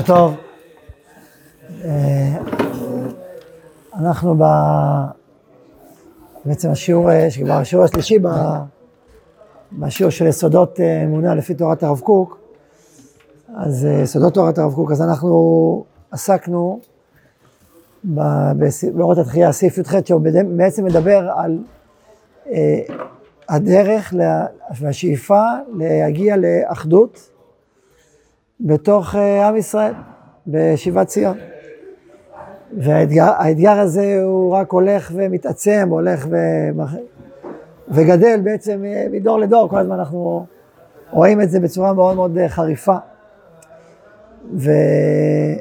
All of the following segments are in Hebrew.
בוקר טוב. אה, אנחנו ב... בעצם השיעור, אה, שכבר השיעור השלישי ב... בשיעור של יסודות אה, אמונה לפי תורת הרב קוק, אז יסודות תורת הרב קוק, אז אנחנו עסקנו באורות התחייה, סעיף י"ח, שהוא בעצם מדבר על הדרך והשאיפה להגיע לאחדות בתוך עם ישראל. בשיבת ציון. והאתגר הזה הוא רק הולך ומתעצם, הולך ו... וגדל בעצם מדור לדור, כל הזמן אנחנו רואים את זה בצורה מאוד מאוד חריפה. והרב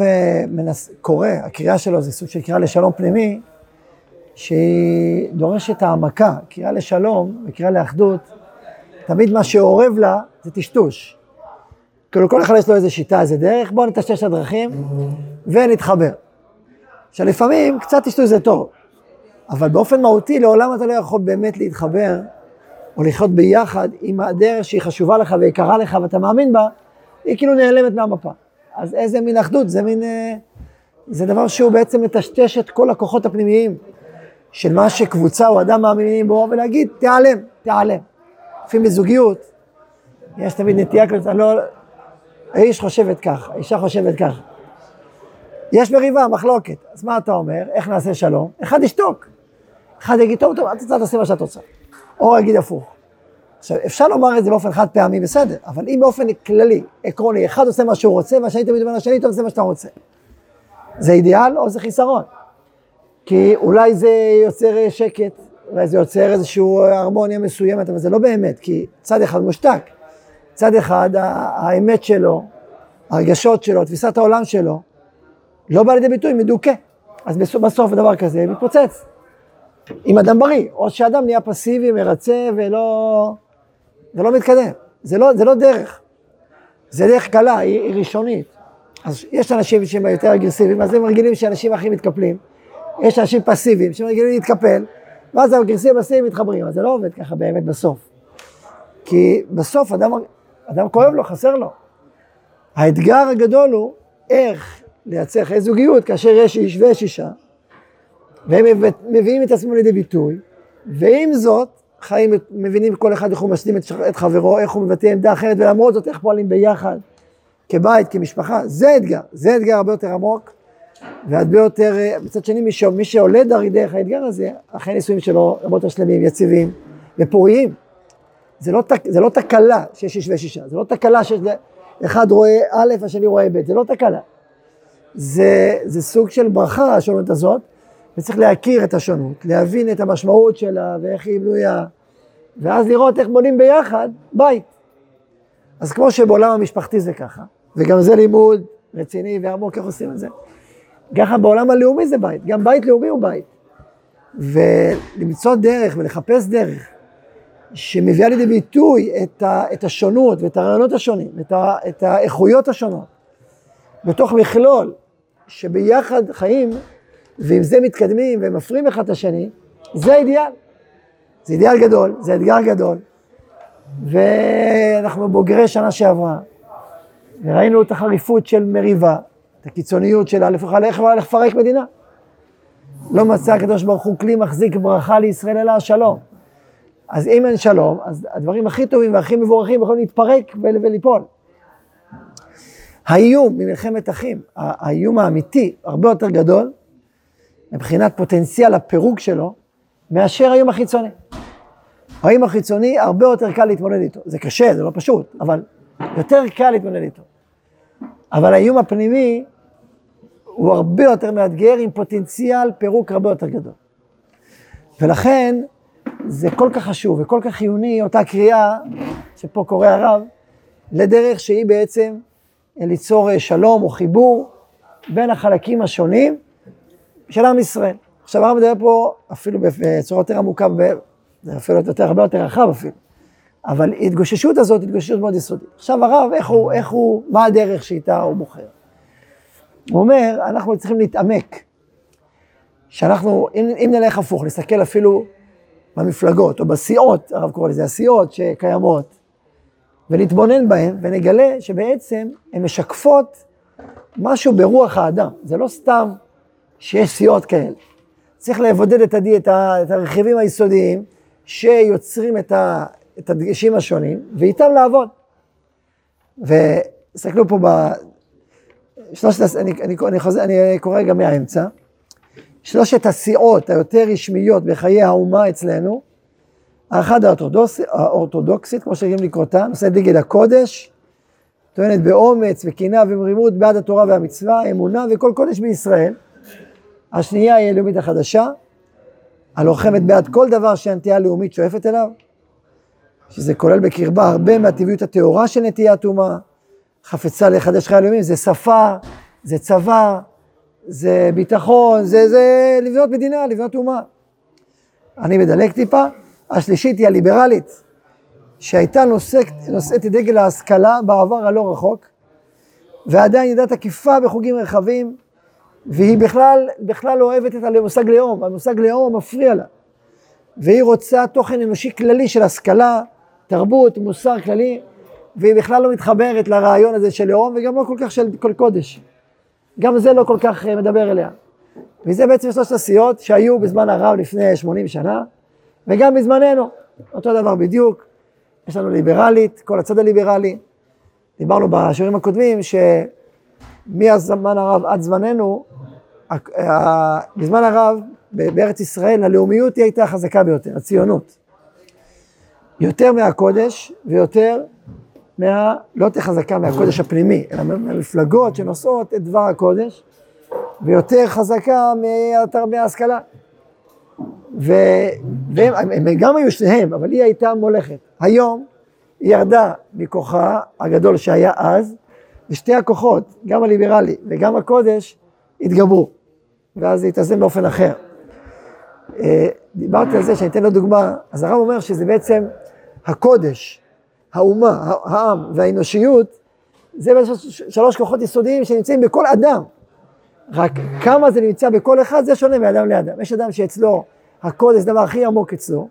אה, מנס... קורא, הקריאה שלו זה סוג של קריאה לשלום פנימי, שהיא דורשת העמקה, קריאה לשלום וקריאה לאחדות, תמיד מה שאורב לה זה טשטוש. כאילו כל אחד יש לו איזה שיטה, איזה דרך, בואו נטשטש את הדרכים ונתחבר. עכשיו לפעמים קצת טשטוש זה טוב, אבל באופן מהותי לעולם אתה לא יכול באמת להתחבר או לחיות ביחד עם הדרך שהיא חשובה לך ויקרה לך ואתה מאמין בה, היא כאילו נעלמת מהמפה. אז איזה מין אחדות, זה מין, אה, זה דבר שהוא בעצם מטשטש את כל הכוחות הפנימיים של מה שקבוצה או אדם מאמינים בו, ולהגיד, תיעלם, תיעלם. לפעמים בזוגיות, יש תמיד נטייה כזאת, אני לא, האיש חושבת כך, האישה חושבת כך. יש מריבה, מחלוקת, אז מה אתה אומר? איך נעשה שלום? אחד ישתוק. אחד יגיד, טוב, טוב, את רוצה, תעשי מה שאת רוצה. או יגיד הפוך. עכשיו, אפשר לומר את זה באופן חד פעמי, בסדר, אבל אם באופן כללי, עקרוני, אחד עושה מה שהוא רוצה, והשני תמיד אומר לשני, טוב, תעשה מה שאתה רוצה. זה אידיאל או זה חיסרון? כי אולי זה יוצר שקט, אולי זה יוצר איזושהי הרמוניה מסוימת, אבל זה לא באמת, כי צד אחד מושתק. צד אחד, האמת שלו, הרגשות שלו, תפיסת העולם שלו, לא בא לידי ביטוי, מדוכא. אז בסוף דבר כזה מתפוצץ. עם אדם בריא, או שאדם נהיה פסיבי, מרצה ולא, ולא מתקדם. זה לא, זה לא דרך. זה דרך קלה, היא, היא ראשונית. אז יש אנשים שהם יותר אגרסיביים, אז הם רגילים שאנשים הכי מתקפלים. יש אנשים פסיביים שהם רגילים להתקפל, ואז האגרסיביים הפסיביים מתחברים. אז זה לא עובד ככה באמת בסוף. כי בסוף אדם אדם כואב לו, חסר לו. האתגר הגדול הוא איך לייצר חיי זוגיות כאשר יש איש ויש אישה, והם מביאים את עצמם לידי ביטוי, ועם זאת, חיים מבינים כל אחד איך הוא משלים את, את חברו, איך הוא מבטא עמדה אחרת, ולמרות זאת איך פועלים ביחד, כבית, כמשפחה, זה אתגר, זה אתגר הרבה יותר עמוק, והרבה יותר, מצד שני, מי, מי שעולה דרך האתגר הזה, אחרי נישואים שלו, רבות השלמים, יציבים ופוריים. זה לא, זה לא תקלה שיש איש ויש אישה, זה לא תקלה שיש, אחד רואה א', השני רואה ב', זה לא תקלה. זה, זה סוג של ברכה, השונות הזאת, וצריך להכיר את השונות, להבין את המשמעות שלה ואיך היא בנויה, ואז לראות איך בונים ביחד בית. אז כמו שבעולם המשפחתי זה ככה, וגם זה לימוד רציני ועמוק, איך עושים את זה? ככה בעולם הלאומי זה בית, גם בית לאומי הוא בית. ולמצוא דרך ולחפש דרך שמביאה לידי ביטוי את, ה, את השונות ואת הרעיונות השונים, את, ה, את האיכויות השונות, בתוך מכלול שביחד חיים ועם זה מתקדמים ומפרים אחד את השני, זה האידיאל. זה אידיאל גדול, זה אתגר גדול. ואנחנו בוגרי שנה שעברה, וראינו את החריפות של מריבה, את הקיצוניות שלה, לפחות איך לפרק מדינה. לא מצא הקדוש ברוך הוא כלי מחזיק ברכה לישראל אלא השלום. אז אם אין שלום, אז הדברים הכי טובים והכי מבורכים יכולים להתפרק וליפול. האיום ממלחמת אחים, האיום האמיתי, הרבה יותר גדול, מבחינת פוטנציאל הפירוק שלו, מאשר האיום החיצוני. האיום החיצוני, הרבה יותר קל להתמודד איתו. זה קשה, זה לא פשוט, אבל יותר קל להתמודד איתו. אבל האיום הפנימי הוא הרבה יותר מאתגר עם פוטנציאל פירוק הרבה יותר גדול. ולכן, זה כל כך חשוב וכל כך חיוני, אותה קריאה שפה קורא הרב, לדרך שהיא בעצם ליצור שלום או חיבור בין החלקים השונים של עם ישראל. עכשיו הרב מדבר פה אפילו בצורה יותר עמוקה, זה אפילו יותר, הרבה יותר רחב אפילו, אבל ההתגוששות הזאת היא התגוששות מאוד יסודית. עכשיו הרב, איך הוא, איך הוא, מה הדרך שאיתה הוא בוחר? הוא אומר, אנחנו צריכים להתעמק, שאנחנו, אם, אם נלך הפוך, נסתכל אפילו במפלגות, או בסיעות, הרב קורא לזה, הסיעות שקיימות, ונתבונן בהן, ונגלה שבעצם הן משקפות משהו ברוח האדם. זה לא סתם שיש סיעות כאלה. צריך לבודד את, הדי, את, ה, את הרכיבים היסודיים שיוצרים את, ה, את הדגשים השונים, ואיתם לעבוד. ותסתכלו פה. שלושת, אני, אני, אני, חוזר, אני קורא גם מהאמצע. שלושת הסיעות היותר רשמיות בחיי האומה אצלנו, האחד האורתודוקס, האורתודוקסית, כמו שרגילים לקרותה, נושאת דגל הקודש, טוענת באומץ וקנאה ומרימות בעד התורה והמצווה, אמונה וכל קודש בישראל. השנייה היא הלאומית החדשה, הלוחמת בעד כל דבר שהנטייה הלאומית שואפת אליו, שזה כולל בקרבה הרבה מהטבעיות הטהורה של נטיית אומה, חפצה לחדש חיי הלאומים, זה שפה, זה צבא, זה ביטחון, זה, זה לבנות מדינה, לבנות אומה. אני מדלג טיפה. השלישית היא הליברלית, שהייתה נושאת, נושאת את דגל ההשכלה בעבר הלא רחוק, ועדיין ידעה תקיפה בחוגים רחבים, והיא בכלל, בכלל לא אוהבת את המושג לאום, המושג לאום מפריע לה. והיא רוצה תוכן אנושי כללי של השכלה, תרבות, מוסר כללי, והיא בכלל לא מתחברת לרעיון הזה של לאום, וגם לא כל כך של כל קודש. גם זה לא כל כך אה, מדבר אליה. וזה בעצם שלושת הסיעות שהיו בזמן הרב לפני 80 שנה, וגם בזמננו, אותו דבר בדיוק. יש לנו ליברלית, כל הצד הליברלי. דיברנו בשיעורים הקודמים שמהזמן הרב עד זמננו, בזמן הרב בארץ ישראל הלאומיות היא הייתה החזקה ביותר, הציונות. יותר מהקודש ויותר מה... לא יותר חזקה מהקודש הפנימי, אלא מהמפלגות שנושאות את דבר הקודש, ויותר חזקה מההשכלה. והם הם גם היו שניהם, אבל היא הייתה מולכת. היום היא ירדה מכוחה הגדול שהיה אז, ושתי הכוחות, גם הליברלי וגם הקודש, התגברו. ואז זה התאזן באופן אחר. אה, דיברתי על זה שאני אתן לו דוגמה, אז הרב אומר שזה בעצם הקודש, האומה, העם והאנושיות, זה שלוש כוחות יסודיים שנמצאים בכל אדם. רק כמה זה נמצא בכל אחד, זה שונה מאדם לאדם. יש אדם שאצלו הקודש זה הדבר הכי עמוק אצלו,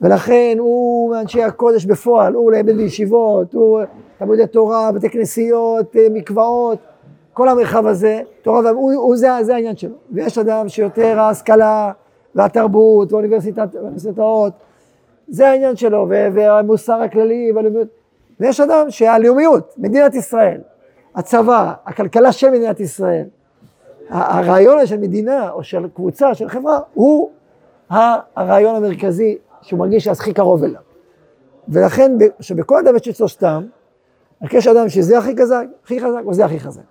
ולכן הוא מאנשי הקודש בפועל, הוא לעבד בישיבות, הוא תלמודי תורה, בתי כנסיות, אה, מקוואות, כל המרחב הזה, תורה, הוא, הוא זה, זה העניין שלו. ויש אדם שיותר ההשכלה והתרבות והאוניברסיטאות, זה העניין שלו, והמוסר הכללי, והלאומיות. ויש אדם שהלאומיות, מדינת ישראל, הצבא, הכלכלה של מדינת ישראל, הרעיון של מדינה או של קבוצה, של חברה, הוא הרעיון המרכזי שהוא מרגיש שהכי קרוב אליו. ולכן, שבכל אדם יש את שלושתם, רק יש אדם שזה הכי חזק, הכי חזק, וזה הכי חזק.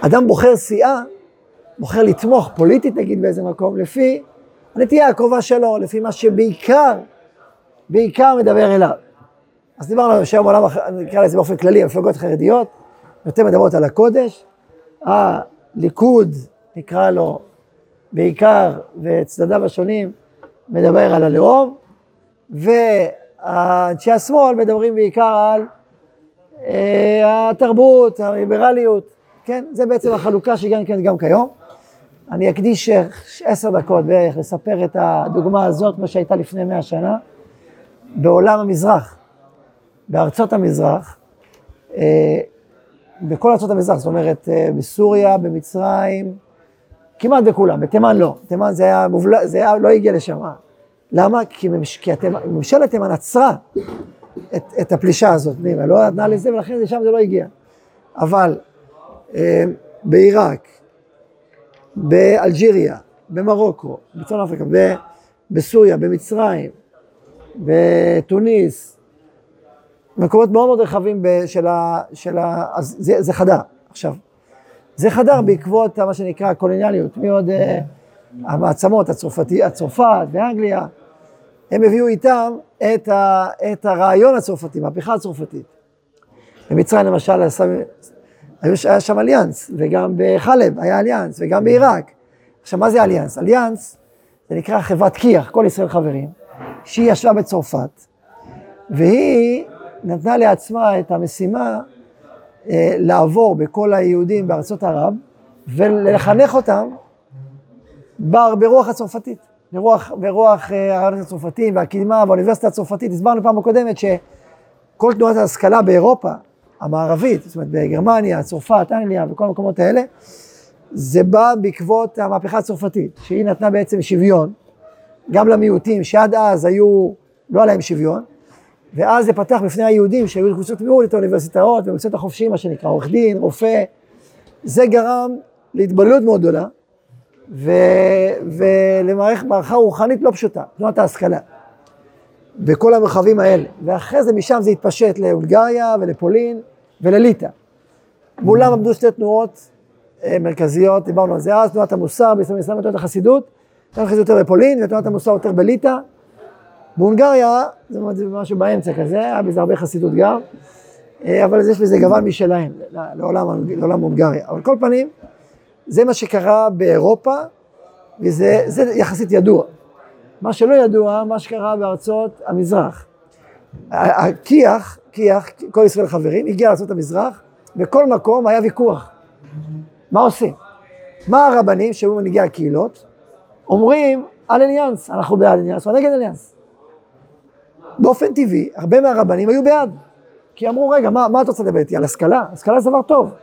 אדם בוחר סיעה, בוחר לתמוך פוליטית נגיד באיזה מקום, לפי הנטייה הקרובה שלו, לפי מה שבעיקר, בעיקר מדבר אליו. אז דיברנו שהיום עולם, נקרא לזה באופן כללי, המפלגות החרדיות, יותר מדברות על הקודש, הליכוד, נקרא לו, בעיקר, וצדדיו השונים, מדבר על הלאום, ואנשי השמאל מדברים בעיקר על אה, התרבות, הליברליות, כן? זה בעצם החלוקה שגם כן גם כיום. אני אקדיש עשר דקות בערך לספר את הדוגמה הזאת, מה שהייתה לפני מאה שנה, בעולם המזרח, בארצות המזרח, אה, בכל ארצות המזרח, זאת אומרת, אה, בסוריה, במצרים, כמעט בכולם, בתימן לא, תימן זה היה מובלע, זה היה, לא הגיע לשם. למה? כי, ממש, כי התימן, ממשלת תימן עצרה את, את הפלישה הזאת פנימה, לא נתנה לזה ולכן לשם זה לא הגיע. אבל אה, בעיראק, באלג'יריה, במרוקו, בצפון אפריקה, בסוריה, במצרים, בתוניס, מקומות מאוד מאוד רחבים של ה... של ה אז זה, זה חדר. עכשיו, זה חדר בעקבות מה שנקרא הקולוניאליות, מי עוד... אה, המעצמות, הצרפתי, הצרפת ואנגליה, הם הביאו איתם את, ה, את הרעיון הצרפתי, מהפכה הצרפתית. במצרים למשל היה שם אליאנס, וגם בחלב היה אליאנס, וגם בעיראק. עכשיו, מה זה אליאנס? אליאנס זה נקרא חברת כיח, כל ישראל חברים, שהיא ישבה בצרפת, והיא נתנה לעצמה את המשימה אה, לעבור בכל היהודים בארצות ערב ולחנך אותם בר, ברוח הצרפתית, ברוח, ברוח אה, הרעיונות הצרפתיים והקדמה והאוניברסיטה הצרפתית. הסברנו פעם הקודמת כל תנועת ההשכלה באירופה המערבית, זאת אומרת בגרמניה, צרפת, אנגליה וכל המקומות האלה, זה בא בעקבות המהפכה הצרפתית, שהיא נתנה בעצם שוויון, גם למיעוטים שעד אז היו, לא היה להם שוויון, ואז זה פתח בפני היהודים שהיו קבוצות מיעוט את האוניברסיטאות ומקצועות החופשיים, מה שנקרא, עורך דין, רופא, זה גרם להתבוללות מאוד גדולה, ולמערכה רוחנית לא פשוטה, תנועת ההשכלה, בכל המרחבים האלה. ואחרי זה משם זה התפשט להונגריה ולפולין ולליטא. מולם עמדו שתי תנועות אה, מרכזיות, דיברנו על זה אז, תנועת המוסר בישראל ישראל ותנועת החסידות, תנועת החסידות יותר בפולין ותנועת המוסר יותר בליטא. בהונגריה זה משהו באמצע כזה, היה בזה הרבה חסידות גם, אה, אבל יש בזה גוון משלהם, לעולם, לעולם הונגריה. אבל כל פנים, זה מה שקרה באירופה, וזה יחסית ידוע. מה שלא ידוע, מה שקרה בארצות המזרח. הכיח, כיח, כל ישראל חברים, הגיע לארצות המזרח, בכל מקום היה ויכוח. מה עושים? מה הרבנים שהיו מנהיגי הקהילות אומרים על אליאנס, אנחנו בעד אליאנס או נגד אליאנס. באופן טבעי, הרבה מהרבנים היו בעד. כי אמרו, רגע, מה, מה אתה רוצה לדבר איתי? על השכלה? השכלה זה דבר טוב.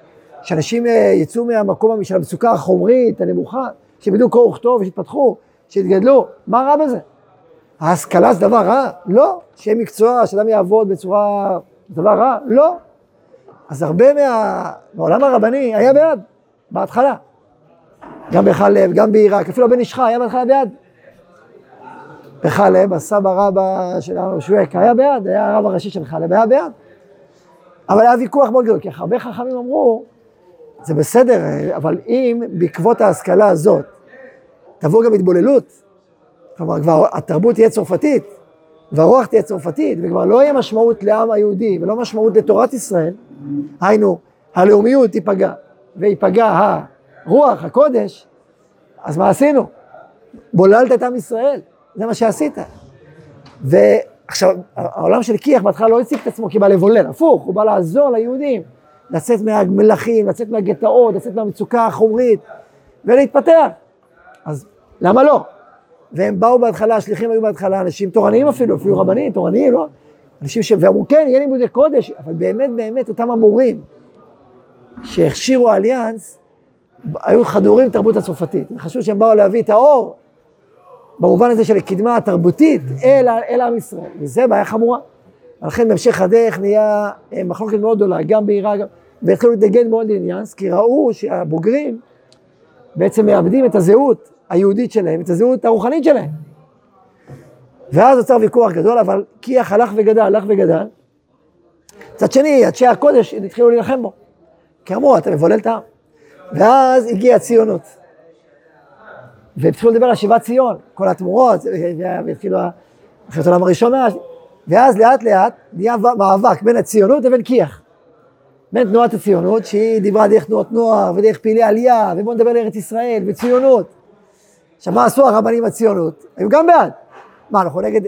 שאנשים אה, יצאו מהמקום של המצוקה החומרית, הנמוכה, שילמדו קרוא וכתוב ושיתפתחו, שיתגדלו, מה רע בזה? ההשכלה זה דבר רע? לא. שיהיה מקצוע, שאדם יעבוד בצורה... זה דבר רע? לא. אז הרבה מה... מהעולם הרבני היה בעד, בהתחלה. גם בחלב, גם בעיראק, אפילו הבן איש חי היה בהתחלה בעד. בחלב, הסבא רבא שלנו, שווק, היה בעד, היה הרב הראשי של חלב, היה בעד. אבל היה ויכוח מאוד גדול, כי הרבה חכמים אמרו, זה בסדר, אבל אם בעקבות ההשכלה הזאת תבוא גם התבוללות, כלומר כבר התרבות תהיה צרפתית, והרוח תהיה צרפתית, וכבר לא יהיה משמעות לעם היהודי ולא משמעות לתורת ישראל, היינו, הלאומיות תיפגע, ויפגע הרוח, הקודש, אז מה עשינו? בוללת את עם ישראל, זה מה שעשית. ועכשיו, העולם של כיח בהתחלה לא הציג את עצמו כי בא לבולל, הפוך, הוא בא לעזור ליהודים. לצאת מהמלכים, לצאת מהגטאות, לצאת מהמצוקה החומרית ולהתפתח. אז למה לא? והם באו בהתחלה, השליחים היו בהתחלה אנשים תורניים אפילו, אפילו רבנים, תורניים, לא? אנשים ש... ואמרו, כן, יהיה לימודי קודש, אבל באמת, באמת, אותם המורים שהכשירו אליאנס, היו חדורים תרבות הצרפתית. חשבו שהם באו להביא את האור, במובן הזה של הקדמה התרבותית, אל, אל עם ישראל. וזה בעיה חמורה. ולכן בהמשך הדרך נהיה אה, מחלוקת מאוד גדולה, גם בעיראק, והתחילו להתנגד מאוד לעניינס, כי ראו שהבוגרים בעצם מאבדים את הזהות היהודית שלהם, את הזהות הרוחנית שלהם. ואז נוצר ויכוח גדול, אבל כיח הלך וגדל, הלך וגדל. מצד שני, אנשי הקודש התחילו להילחם בו. כי אמרו, אתה מבולל את העם. ואז הגיעה הציונות. והתחילו לדבר על שיבת ציון, כל התמורות, והתחילו מלחמת העולם הראשונה, ואז לאט לאט נהיה מאבק בין הציונות לבין כיח. בין תנועת הציונות, שהיא דיברה דרך תנועות נוער ודרך פעילי עלייה, ובואו נדבר לארץ ישראל וציונות. עכשיו, מה עשו הרבנים בציונות? היו גם בעד. מה, אנחנו נגד,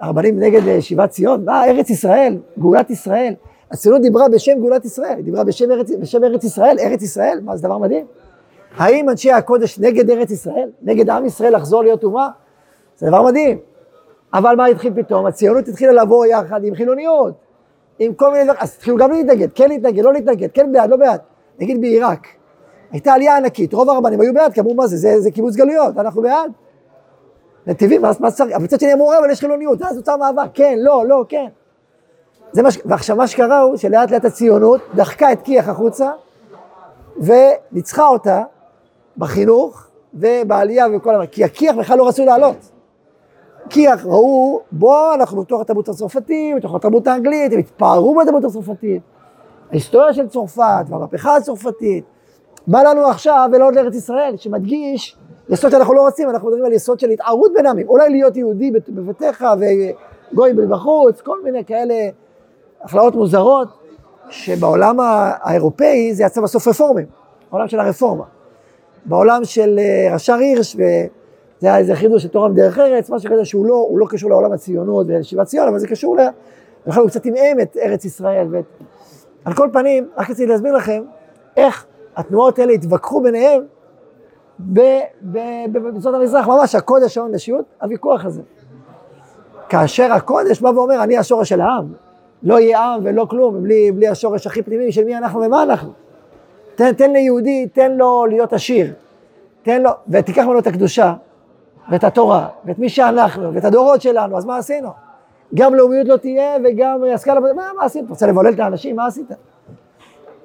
הרבנים נגד אה, שיבת ציון? מה, ארץ ישראל, גאולת ישראל. הציונות דיברה בשם גאולת ישראל, היא דיברה בשם ארץ, בשם ארץ ישראל, ארץ ישראל, מה, זה דבר מדהים. האם אנשי הקודש נגד ארץ ישראל? נגד עם ישראל לחזור להיות אומה? זה דבר מדהים. אבל מה התחיל פתאום? הציונות התחילה לבוא יחד עם חילוניות, עם כל מיני דברים, אז התחילו גם להתנגד, כן להתנגד, לא להתנגד, כן בעד, לא בעד. נגיד בעיראק, הייתה עלייה ענקית, רוב הרבנים היו בעד, כי אמרו מה זה, זה, זה קיבוץ גלויות, אנחנו בעד. טבעי, מה, צריך, אבל מצד שני אמרו, אבל יש חילוניות, אז נוצר מאבק, כן, לא, לא, כן. זה מה, ועכשיו מה שקרה הוא שלאט לאט הציונות דחקה את כי"ח החוצה וניצחה אותה בחינוך ובעלייה וכל דבר, כי הכי"ח בכלל לא רצו לעלות. כי ראו, בוא, אנחנו בתוך התרבות הצרפתית, בתוך התרבות האנגלית, הם התפארו בתרבות הצרפתית. ההיסטוריה של צרפת והמהפכה הצרפתית, מה לנו עכשיו ולעוד לארץ ישראל, שמדגיש יסוד שאנחנו לא רוצים, אנחנו מדברים על יסוד של התערות בין עמים, אולי להיות יהודי בביתך וגוי בחוץ, כל מיני כאלה הכלאות מוזרות, שבעולם האירופאי זה יצא בסוף רפורמים, בעולם של הרפורמה. בעולם של אה, רש"ר הירש זה היה איזה חידוש של תורה מדרך ארץ, משהו כזה שהוא לא, לא קשור לעולם הציונות ולשיבת ציון, אבל זה קשור ל... בכלל הוא קצת עמעם את ארץ ישראל ואת... על כל פנים, רק רציתי להסביר לכם איך התנועות האלה התווכחו ביניהם במצוות המזרח, ממש הקודש ההון נשיות, הוויכוח הזה. כאשר הקודש בא ואומר, אני השורש של העם, לא יהיה עם ולא כלום, בלי, בלי השורש הכי פנימי של מי אנחנו ומה אנחנו. תן, תן ליהודי, תן לו להיות עשיר. תן לו, ותיקח ממנו את הקדושה, ואת התורה, ואת מי שאנחנו, ואת הדורות שלנו, אז מה עשינו? גם לאומיות לא תהיה, וגם השכלה, מה, מה עשית? רוצה לבולל את האנשים? מה עשית?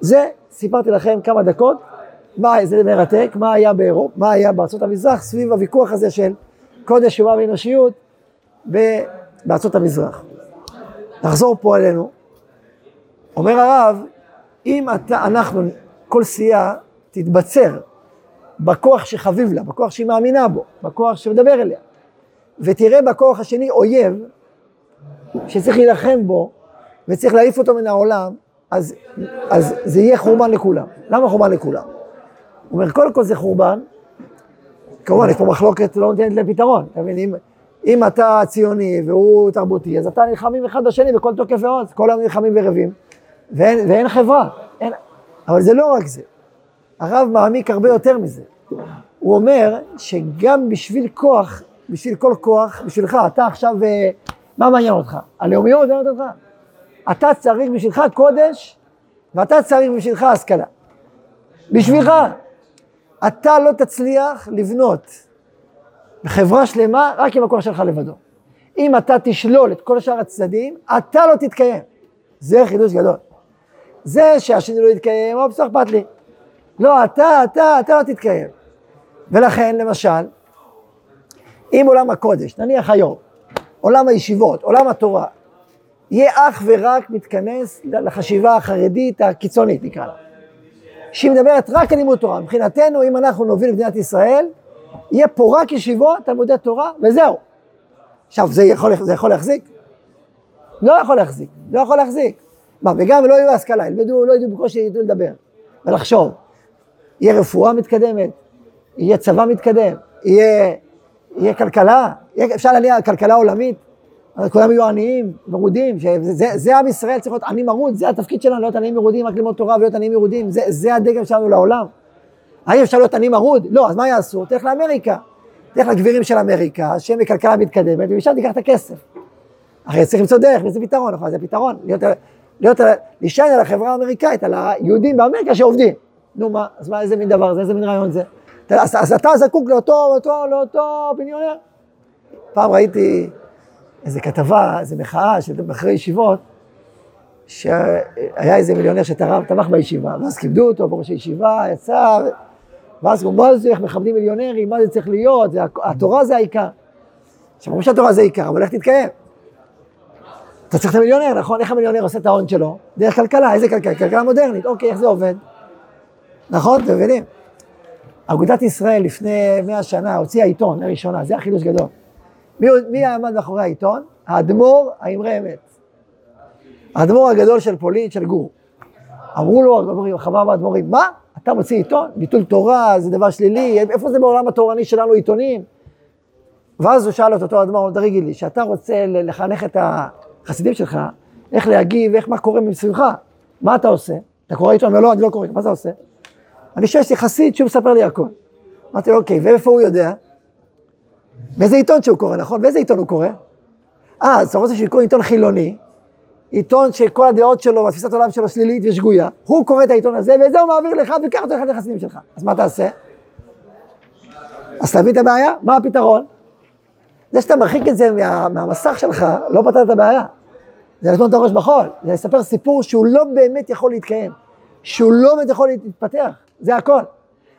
זה, סיפרתי לכם כמה דקות, מה, זה מרתק, מה היה באירופה, מה היה בארצות המזרח, סביב הוויכוח הזה של קודש אומה ואנושיות בארצות המזרח. נחזור פה אלינו. אומר הרב, אם אתה, אנחנו, כל סיעה תתבצר בכוח שחביב לה, בכוח שהיא מאמינה בו, בכוח שמדבר אליה, ותראה בכוח השני אויב שצריך להילחם בו וצריך להעיף אותו מן העולם, אז, אז זה יהיה חורבן לכולם. למה חורבן לכולם? הוא אומר, קודם כל זה חורבן, כמובן, יש פה מחלוקת לא נותנת לפתרון, אתה מבין? אם, אם אתה ציוני והוא תרבותי, אז אתה נלחמים אחד בשני בכל תוקף ועוז, כל היום נלחמים ורבים, ואין, ואין חברה, אין, אבל זה לא רק זה. הרב מעמיק הרבה יותר מזה. הוא אומר שגם בשביל כוח, בשביל כל כוח, בשבילך, אתה עכשיו, אה, מה מעניין אותך? הלאומיות מעניין אותך? אתה צריך בשבילך קודש, ואתה צריך בשבילך השכלה. בשבילך. אתה לא תצליח לבנות חברה שלמה רק עם הכוח שלך לבדו. אם אתה תשלול את כל שאר הצדדים, אתה לא תתקיים. זה חידוש גדול. זה שהשני לא יתקיים, או בסוף אכפת לי. לא, אתה, אתה, אתה לא תתקיים. ולכן, למשל, אם עולם הקודש, נניח היום, עולם הישיבות, עולם התורה, יהיה אך ורק מתכנס לחשיבה החרדית הקיצונית, נקרא לה. שהיא מדברת רק על לימוד תורה. מבחינתנו, אם אנחנו נוביל מדינת ישראל, יהיה פה רק ישיבות, תלמודי תורה, וזהו. עכשיו, זה יכול, זה יכול להחזיק? לא יכול להחזיק, לא יכול להחזיק. מה, וגם לא יהיו השכלה, ילמדו, לא ידעו בקושי ידעו לדבר ולחשוב. יהיה רפואה מתקדמת, יהיה צבא מתקדם, יהיה, יהיה כלכלה, יהיה, אפשר להניע כלכלה עולמית, כולם יהיו עניים, מרודים, שזה, זה עם ישראל צריך להיות עני מרוד, זה התפקיד שלנו, להיות עניים מרודים, רק ללמוד תורה ולהיות עניים מרודים, זה, זה הדגם שלנו לעולם. האם אפשר להיות עני מרוד? לא, אז מה יעשו? תלך לאמריקה. תלך לגבירים של אמריקה, שהם בכלכלה מתקדמת, ומשם תיקח את הכסף. הרי צריך למצוא דרך, וזה פתרון, נכון? זה פתרון, להיות, להיות, להישען על החברה האמריקאית, על היהודים באמריקה שעובדים. נו מה, אז מה, איזה מין דבר זה, איזה מין רעיון זה? אז, אז אתה זקוק לאותו, לאותו, לאותו בניונר. פעם ראיתי איזה כתבה, איזה מחאה של בחרי ישיבות, שהיה איזה מיליונר שתמך בישיבה, ואז כיבדו אותו בראש הישיבה, יצא, ואז הוא מה זה, איך מכבדים מיליונרים, מה זה צריך להיות, זה, התורה זה העיקר. עכשיו, ברור שהתורה זה העיקר, אבל איך תתקיים? אתה צריך את המיליונר, נכון? איך המיליונר עושה את ההון שלו? דרך כלכלה, איזה כלכלה? כלכלה מודרנית, אוקיי, איך זה עובד? נכון? אתם מבינים? אגודת ישראל לפני מאה שנה הוציאה עיתון לראשונה, זה החידוש גדול. מי, מי עמד מאחורי העיתון? האדמו"ר האמרי אמת. האדמו"ר הגדול של פולין, של גור. אמרו לו, חבר האדמו"רים, מה? אתה מוציא עיתון? ביטול תורה זה דבר שלילי, איפה זה בעולם התורני שלנו עיתונים? ואז הוא שאל את אותו אדמו"ר, תגיד לי, שאתה רוצה לחנך את החסידים שלך, איך להגיב, איך מה קורה מסביבך, מה אתה עושה? אתה קורא עיתון? לא, אני לא קורא, מה אתה עושה? אני חושב שיש לי חסיד שהוא מספר לי הכל. אמרתי לו, אוקיי, ואיפה הוא יודע? באיזה עיתון שהוא קורא, נכון? באיזה עיתון הוא קורא? אה, אז אתה רוצה שיקרוא עיתון חילוני, עיתון שכל הדעות שלו והתפיסת העולם שלו שלילית ושגויה, הוא קורא את העיתון הזה, ואת זה הוא מעביר לך, וקח אותו אחד לחסידים שלך. אז מה תעשה? אז תבין את הבעיה, מה הפתרון? זה שאתה מרחיק את זה מה, מהמסך שלך, לא פתר את הבעיה. זה לטמון את הראש בחול, זה לספר סיפור שהוא לא באמת יכול להתקיים, שהוא לא באמת יכול להתפתח, זה הכל.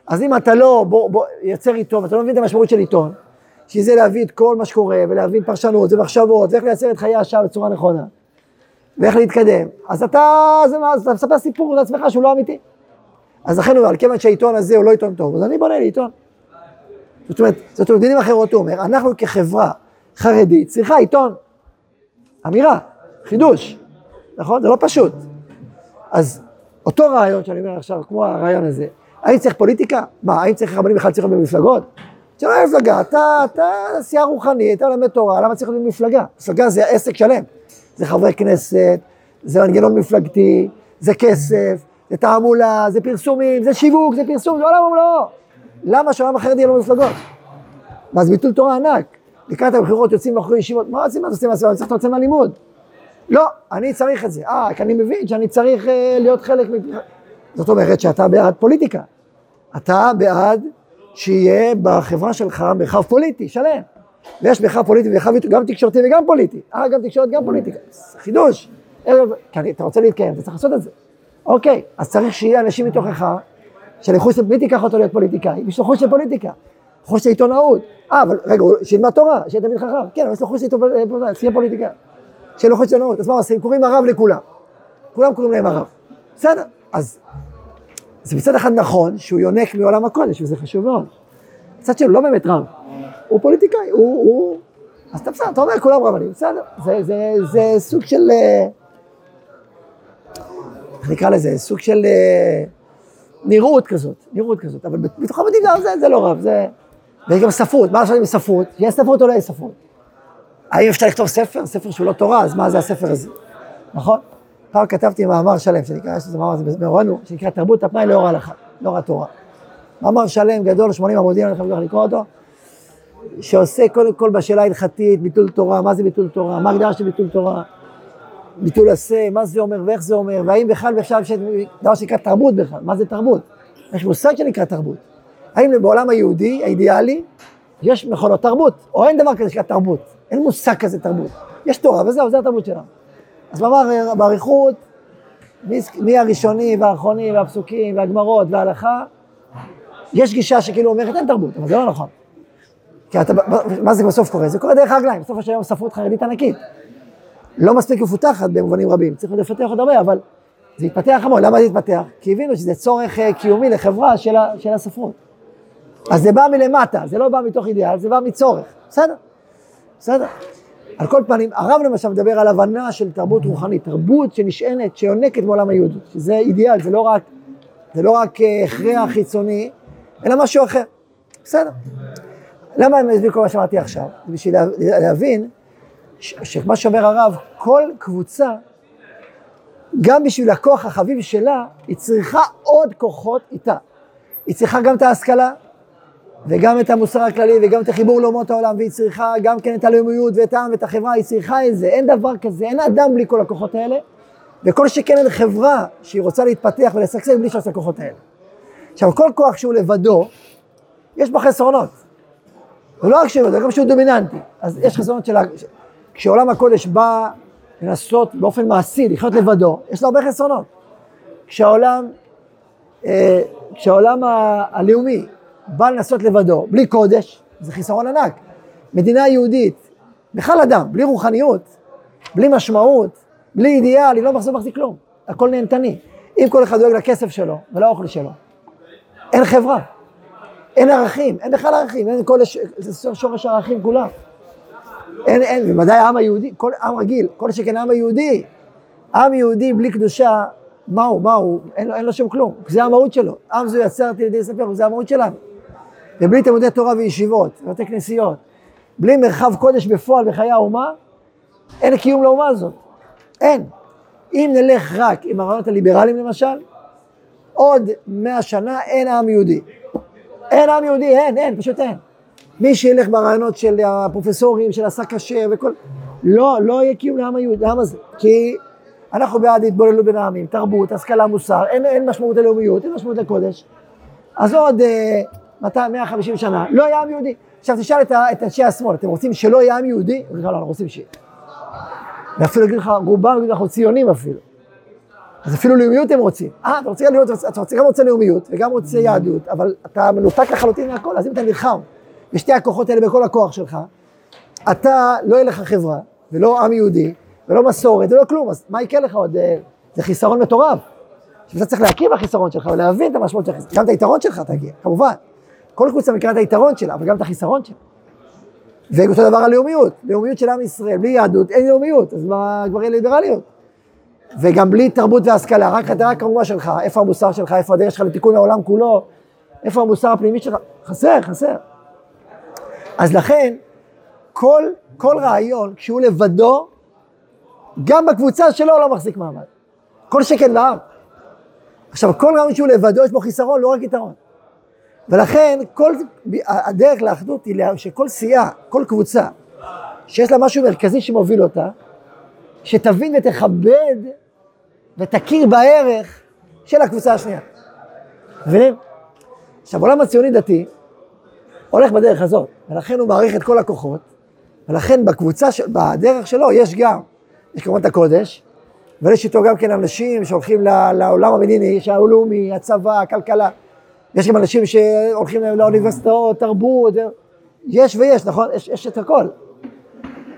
אז אם אתה לא בוא, בוא, יוצר עיתון, ואתה לא מבין את המשמעות של עיתון, שזה להביא את כל מה שקורה, ולהבין פרשנות ומחשבות, ואיך לייצר את חיי השעה בצורה נכונה, ואיך להתקדם, אז אתה, זה, אז אתה מספר סיפור לעצמך שהוא לא אמיתי. אז לכן הוא אומר, כיוון שהעיתון הזה הוא לא עיתון טוב, אז אני בונה לי עיתון. זאת אומרת, זאת אומרת, במילים אחרות הוא אומר, אנחנו כחברה חרדית צריכה עיתון. אמירה, חידוש, נכון? זה לא פשוט. אז אותו רעיון שאני אומר עכשיו, כמו הרעיון הזה, האם צריך פוליטיקה? מה, האם צריך רבנים בכלל להיות במפלגות? זה לא מפלגה, אתה, אתה סיעה רוחנית, אתה לומד תורה, למה צריך להיות במפלגה? מפלגה זה עסק שלם. זה חברי כנסת, זה מנגנון מפלגתי, זה כסף, זה תעמולה, זה פרסומים, זה שיווק, זה פרסום, זה עולם ומלואו. למה שהעולם החרדי יהיה לו מפלגות? מה זה ביטול תורה ענק. לקראת הבחירות יוצאים בחורי ישיבות, מה עושים? מה עושים? עושים? צריך לצאת מהלימוד. לא, אני צריך את זה. אה, כי אני מבין שאני צריך אה, להיות חלק מ... זאת אומרת שאתה בעד פוליטיקה. אתה בעד שיהיה בחברה שלך מרחב פוליטי שלם. ויש מרחב פוליטי ומרחב גם תקשורתי וגם פוליטי. אה, גם תקשורת, גם פוליטיקה. חידוש. כי אתה רוצה להתקיים, אתה צריך לעשות את זה. אוקיי, אז צריך שיהיה אנשים מתוכך, שלחוץ מי תיקח אותו להיות פוליטיקאי? יש לו חוץ של פוליטיקה, חוץ של עיתונאות. אה, אבל רגע, שילמד תורה, שיהיה תמיד חכם. כן, אבל יש לו חוץ של שיהיה פוליטיקאי. שיהיה לו חוץ של עיתונאות. אז מה עושים? קוראים הרב לכולם. כולם קוראים להם הרב. בסדר, אז זה מצד אחד נכון שהוא יונק מעולם הקודש, וזה חשוב מאוד. מצד שני, הוא לא באמת רב. הוא פוליטיקאי, הוא... הוא... אז אתה בסדר, אתה אומר, כולם רבנים, בסדר. זה, זה, זה סוג של... אה, איך נקרא לזה? סוג של אה, נראות כזאת, נראות כזאת. אבל בתוך המדינה זה, זה לא רב, זה... ויש גם ספרות, מה לעשות עם ספרות? יש ספרות או לא יש ספרות? האם אפשר לכתוב ספר? ספר שהוא לא תורה, אז מה זה הספר הזה? נכון? פעם כתבתי מאמר שלם, שנקרא, יש איזה מאמר הזה באורנו, שנקרא תרבות הפנאי לאור ההלכה, לאור התורה. מאמר שלם, גדול, 80 עמודים, אני חייב לקרוא אותו, שעושה קודם כל בשאלה ההלכתית, ביטול תורה, מה זה ביטול תורה, מה הגדרה של ביטול תורה, ביטול עשה, מה זה אומר ואיך זה אומר, והאם בכלל אפשר, דבר שנקרא תרבות בכלל, מה זה תרבות? יש מושג שנקרא תרבות. האם בעולם היהודי, האידיאלי, יש מכונות תרבות, או אין דבר כזה שנקרא תרבות, אין מושג כזה תרבות. יש תורה וזהו, זה התרבות שלנו. אז מאמר באריכות, מי הראשונים והאחרונים והפסוקים והגמרות וההלכה, יש גישה שכאילו אומרת אין תרבות, אבל זה לא נכון. כי אתה, מה זה בסוף קורה? זה קורה דרך הרגליים, בסוף יש היום ספרות חרדית ענקית. לא מספיק מפותחת במובנים רבים, צריך לפתח עוד הרבה, אבל זה התפתח המון. למה זה התפתח? כי הבינו שזה צורך אה, קיומי לחברה של, ה, של הספרות. אז זה בא מלמטה, זה לא בא מתוך אידיאל, זה בא מצורך. בסדר, בסדר. על כל פנים, הרב למשל מדבר על הבנה של תרבות רוחנית, תרבות שנשענת, שיונקת מעולם היהודי, שזה אידיאל, זה לא רק, זה לא רק אה, הכרח חיצוני, אלא משהו אחר. בסדר. למה אני מסביר כל מה שאמרתי עכשיו? בשביל להבין שמה שאומר הרב, כל קבוצה, גם בשביל הכוח החביב שלה, היא צריכה עוד כוחות איתה. היא צריכה גם את ההשכלה, וגם את המוסר הכללי, וגם את החיבור לאומות העולם, והיא צריכה גם כן את הלאומיות ואת העם ואת החברה, היא צריכה את זה. אין דבר כזה, אין אדם בלי כל הכוחות האלה, וכל שכן אין חברה שהיא רוצה להתפתח ולשגשג בלי את הכוחות האלה. עכשיו, כל כוח שהוא לבדו, יש בו חסרונות. ולא רק שהוא, זה גם שהוא דומיננטי. אז יש חסרונות של... כשעולם הקודש בא לנסות באופן מעשי לחיות לבדו, יש לו הרבה חסרונות. כשהעולם, אה, כשהעולם הלאומי בא לנסות לבדו, בלי קודש, זה חיסרון ענק. מדינה יהודית, בכלל אדם, בלי רוחניות, בלי משמעות, בלי אידיאל, היא לא מחזיק כלום, הכל נהנתני. אם כל אחד דואג לכסף שלו ולאוכל שלו, אין חברה, אין ערכים, אין בכלל ערכים, אין כל, זה שורש הערכים כולם. אין, אין, בוודאי העם היהודי, כל עם רגיל, כל שכן העם היהודי, עם יהודי בלי קדושה, מהו, מהו, אין לו, אין לו שום כלום, זה המהות שלו. עם זו יצרתי לידי ספר, זה המהות שלנו. ובלי תלמודי תורה וישיבות, ובתי כנסיות, בלי מרחב קודש בפועל בחיי האומה, אין קיום לאומה הזאת. אין. אם נלך רק עם הרעיונות הליברליים למשל, עוד מאה שנה אין עם יהודי. אין עם יהודי, אין, אין, פשוט אין. מי שילך ברעיונות של הפרופסורים, של עשה כשר וכל... לא, לא יהיה קיום לעם היהודי, לעם הזה. כי אנחנו בעד התבוללות בין העמים, תרבות, השכלה, מוסר, אין, אין משמעות ללאומיות, אין משמעות לקודש. אז עוד אה, 200, 150 שנה, לא יהיה עם יהודי. עכשיו תשאל את, אנשי השמאל, אתם רוצים שלא יהיה עם יהודי? לא, אנחנו רוצים שיהיה. ואפילו יגידו לך, רובם יגידו אנחנו ציונים אפילו. אז אפילו לאומיות הם רוצים. אה, אתה רוצה, להיות, אתה רוצה גם רוצה לאומיות וגם רוצה יהדות, אבל אתה מנותק לחלוטין מהכל, אז אם אתה נלחם בשתי הכוחות האלה בכל הכוח שלך, אתה, לא יהיה לך חברה, ולא עם יהודי, ולא מסורת, ולא כלום, אז מה יקרה לך עוד? אה, זה חיסרון מטורף. אתה צריך להכיר בחיסרון שלך ולהבין את המשמעות של החיסרון, גם את היתרון שלך תגיע, כמובן. כל קבוצה מכירה את היתרון שלה, אבל גם את החיסרון שלה. ואותו דבר הלאומיות, לאומיות של עם ישראל, בלי יהדות אין לאומיות, אז מה כבר יהיה ליברליות? וגם בלי תרבות והשכלה, רק רק האומה שלך, איפה המוסר שלך, איפה הדרך שלך לתיקון העולם כולו, איפה המוסר הפנימי שלך, חסר, חסר. אז לכן, כל, כל רעיון, כשהוא לבדו, גם בקבוצה שלו לא מחזיק מעמד. כל שכן לעם. עכשיו, כל רעיון שהוא לבדו, יש בו חיסרון, לא רק יתרון. ולכן, כל, הדרך לאחדות היא שכל סיעה, כל קבוצה, שיש לה משהו מרכזי שמוביל אותה, שתבין ותכבד ותכיר בערך של הקבוצה השנייה. מבינים? עכשיו, עולם הציוני דתי הולך בדרך הזאת, ולכן הוא מעריך את כל הכוחות, ולכן בקבוצה, בדרך שלו יש גם, יש כמובן את הקודש, אבל יש איתו גם כן אנשים שהולכים לעולם המדיני, שהלאומי, הצבא, הכלכלה. יש גם אנשים שהולכים לאוניברסיטאות, תרבות, יש ויש, נכון? יש, יש את הכל.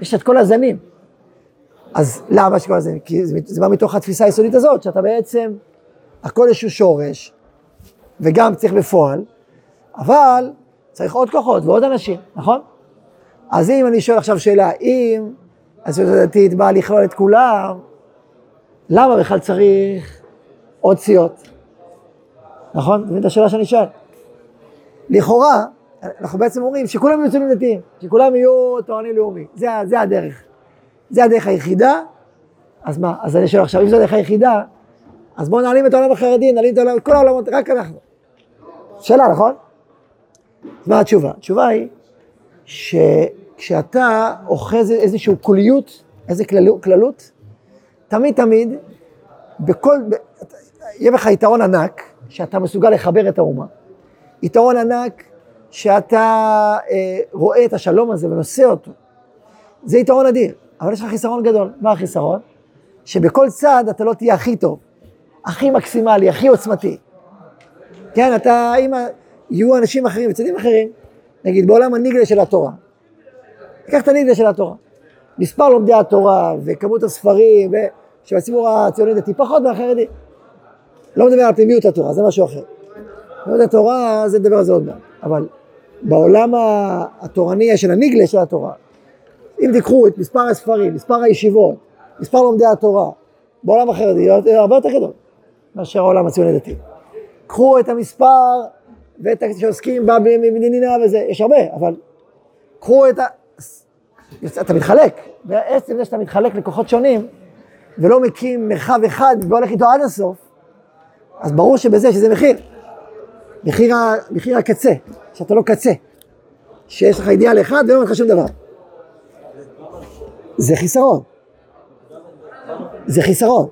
יש את כל הזנים. אז למה יש כל הזנים? כי זה, זה בא מתוך התפיסה היסודית הזאת, שאתה בעצם, הקודש הוא שורש, וגם צריך בפועל, אבל צריך עוד כוחות ועוד אנשים, נכון? אז אם אני שואל עכשיו שאלה, אם הציונות הדתית באה לכלול את כולם, למה בכלל צריך עוד סיעות? נכון? את השאלה שאני שואל? לכאורה, אנחנו בעצם אומרים שכולם יהיו ציונים דתיים, שכולם יהיו תורני לאומי, זה, זה הדרך. זה הדרך היחידה, אז מה? אז אני שואל עכשיו, אם זו הדרך היחידה, אז בואו נעלים את העולם החרדי, נעלים את העולם, כל העולמות, רק אנחנו. שאלה, נכון? מה התשובה? התשובה היא שכשאתה אוחז איזושהי כוליות, איזו כללות, תמיד תמיד, בכל, ב, יהיה לך יתרון ענק, שאתה מסוגל לחבר את האומה. יתרון ענק שאתה אה, רואה את השלום הזה ונושא אותו. זה יתרון אדיר, אבל יש לך חיסרון גדול. מה החיסרון? שבכל צד אתה לא תהיה הכי טוב, הכי מקסימלי, הכי עוצמתי. כן, אתה, אם יהיו אנשים אחרים בצדים אחרים, נגיד בעולם הניגלה של התורה. קח את הניגלה של התורה. מספר לומדי התורה וכמות הספרים שבציבור הציוני דתי פחות מהחרדי. לא מדבר על פנימיות התורה, זה משהו אחר. פנימיות התורה, זה נדבר על זה עוד מעט. אבל בעולם התורני של הניגלה של התורה, אם תיקחו את מספר הספרים, מספר הישיבות, מספר לומדי התורה, בעולם החרדי, הרבה יותר גדול מאשר העולם הציוני דתי. קחו את המספר ואת שעוסקים במדינינה וזה, יש הרבה, אבל קחו את ה... אתה מתחלק, בעצם זה שאתה מתחלק לכוחות שונים, ולא מקים מרחב אחד והולך איתו עד הסוף, אז ברור שבזה שזה מחיר. מחיר, ה, מחיר הקצה, שאתה לא קצה. שיש לך אידיאל אחד אומר לך שום דבר. זה חיסרון. זה חיסרון.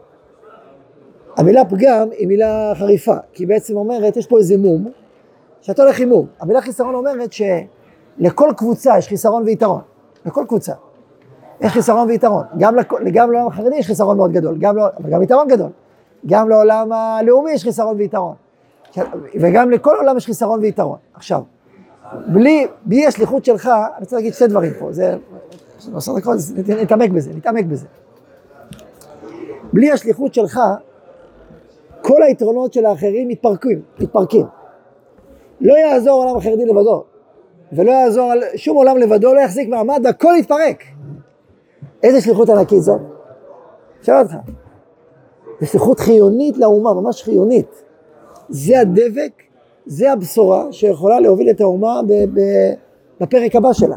המילה פגם היא מילה חריפה, כי בעצם אומרת, יש פה איזה מום, שאתה הולך עם מום. המילה חיסרון אומרת שלכל קבוצה יש חיסרון ויתרון. לכל קבוצה. יש חיסרון ויתרון. גם לעולם החרדי יש חיסרון מאוד גדול, גם לא, אבל גם יתרון גדול. גם לעולם הלאומי יש חיסרון ויתרון. וגם לכל עולם יש חיסרון ויתרון. עכשיו, בלי, בלי השליחות שלך, אני רוצה להגיד שתי דברים פה, זה, עשר דקות, נתעמק בזה, נתעמק בזה. בלי השליחות שלך, כל היתרונות של האחרים מתפרקים, מתפרקים. לא יעזור עולם החרדי לבדו, ולא יעזור שום עולם לבדו, לא יחזיק מעמד, והכל יתפרק. איזה שליחות ענקית זאת? שואל אותך. זו שליחות חיונית לאומה, ממש חיונית. זה הדבק, זה הבשורה שיכולה להוביל את האומה בפרק הבא שלה.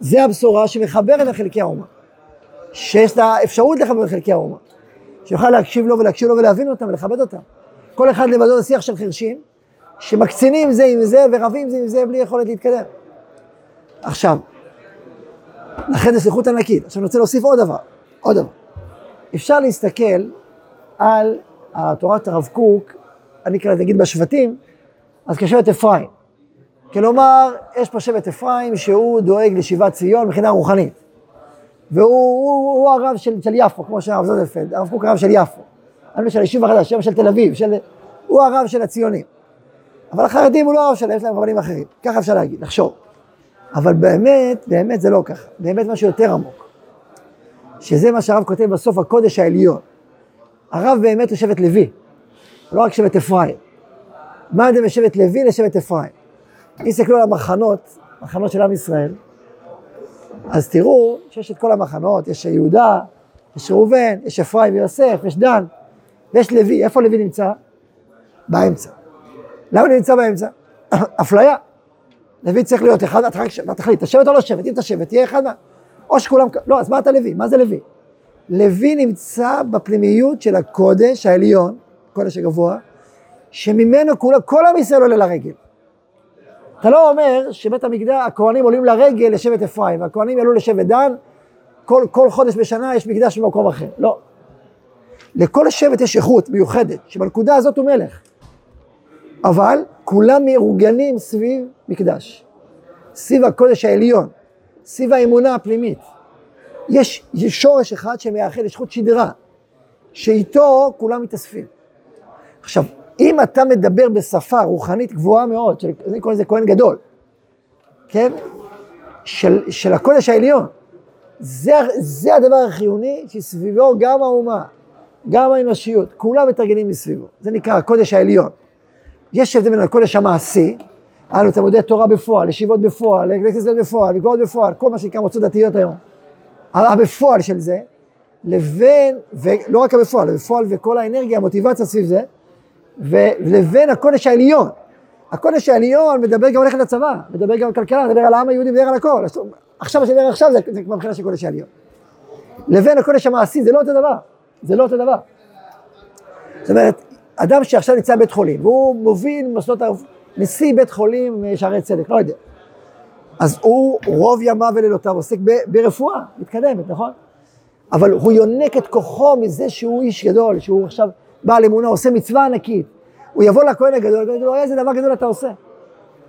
זה הבשורה שמחברת את חלקי האומה. שיש לה אפשרות לחבר את חלקי האומה. שיוכל להקשיב לו ולהקשיב לו ולהבין אותם ולכבד אותם. כל אחד לבדו זה שיח של חרשים, שמקצינים זה עם זה ורבים זה עם זה בלי יכולת להתקדם. עכשיו, לכן זו שליחות ענקית. עכשיו אני רוצה להוסיף עוד דבר, עוד דבר. אפשר להסתכל על תורת הרב קוק, אני אקרא לזה נגיד בשבטים, אז כשבט אפרים. כלומר, יש פה שבט אפרים שהוא דואג לשיבת ציון מבחינה רוחנית. והוא הוא, הוא הרב של, של יפו, כמו שהרב זוזלפלד, הרב קוק הרב של יפו. אני של היישוב החדש, של תל אביב, של, הוא הרב של הציונים. אבל החרדים הוא לא הרב שלהם, יש להם רבנים אחרים. ככה אפשר להגיד, לחשוב. אבל באמת, באמת זה לא ככה. באמת משהו יותר עמוק. שזה מה שהרב כותב בסוף הקודש העליון. הרב באמת הוא שבט לוי, לא רק שבט אפרים. מה ההבדל בין שבט לוי לשבט אפרים? אם תסתכלו על המחנות, מחנות של עם ישראל, אז תראו שיש את כל המחנות, יש יהודה, יש ראובן, יש אפרים ויוסף, יש דן, ויש לוי. איפה לוי נמצא? באמצע. למה נמצא באמצע? אפליה. לוי צריך להיות אחד, אתה תחליט, אתה שבט או לא שבט, אם אתה שבט, תהיה אחד מה... או שכולם, לא, אז מה אתה לוי? מה זה לוי? לוי נמצא בפנימיות של הקודש העליון, הקודש הגבוה, שממנו כולה, כל עם ישראל עולה לרגל. אתה לא אומר שבית המקדש, הכהנים עולים לרגל לשבט אפרים, והכהנים יעלו לשבט דן, כל, כל חודש בשנה יש מקדש במקום אחר. לא. לכל שבט יש איכות מיוחדת, שבנקודה הזאת הוא מלך. אבל כולם מאורגנים סביב מקדש. סביב הקודש העליון, סביב האמונה הפנימית. יש, יש שורש אחד שמאחד, יש חוט שדרה, שאיתו כולם מתאספים. עכשיו, אם אתה מדבר בשפה רוחנית גבוהה מאוד, של, אני קורא לזה כהן גדול, כן? של, של הקודש העליון, זה, זה הדבר החיוני שסביבו גם האומה, גם האנושיות, כולם מתארגנים מסביבו. זה נקרא הקודש העליון. יש הבדל בין הקודש המעשי, אנו תלמודי תורה בפועל, ישיבות בפועל, כנסיות בפועל, מקוואות בפועל, כל מה שנקרא מוצאות דתיות היום. הבפועל של זה, לבין, ולא רק הבפועל, הבפועל וכל האנרגיה, המוטיבציה סביב זה, ולבין הקודש העליון. הקודש העליון מדבר גם על ללכת לצבא, מדבר גם על כלכלה, מדבר על העם היהודי, מדבר על הכל. עכשיו מה שמדבר עכשיו זה, זה כבר מבחינה של קודש העליון. לבין הקודש המעשי זה לא אותו דבר, זה לא אותו דבר. זאת אומרת, אדם שעכשיו נמצא בבית חולים, והוא מוביל מוסדות, נשיא בית חולים אה, שערי צדק, לא יודע. אז הוא רוב ימיו ולילותיו עוסק ברפואה מתקדמת, נכון? אבל הוא יונק את כוחו מזה שהוא איש גדול, שהוא עכשיו בעל אמונה, עושה מצווה ענקית. הוא יבוא לכהן הגדול, ויגיד לו, איזה דבר גדול אתה עושה.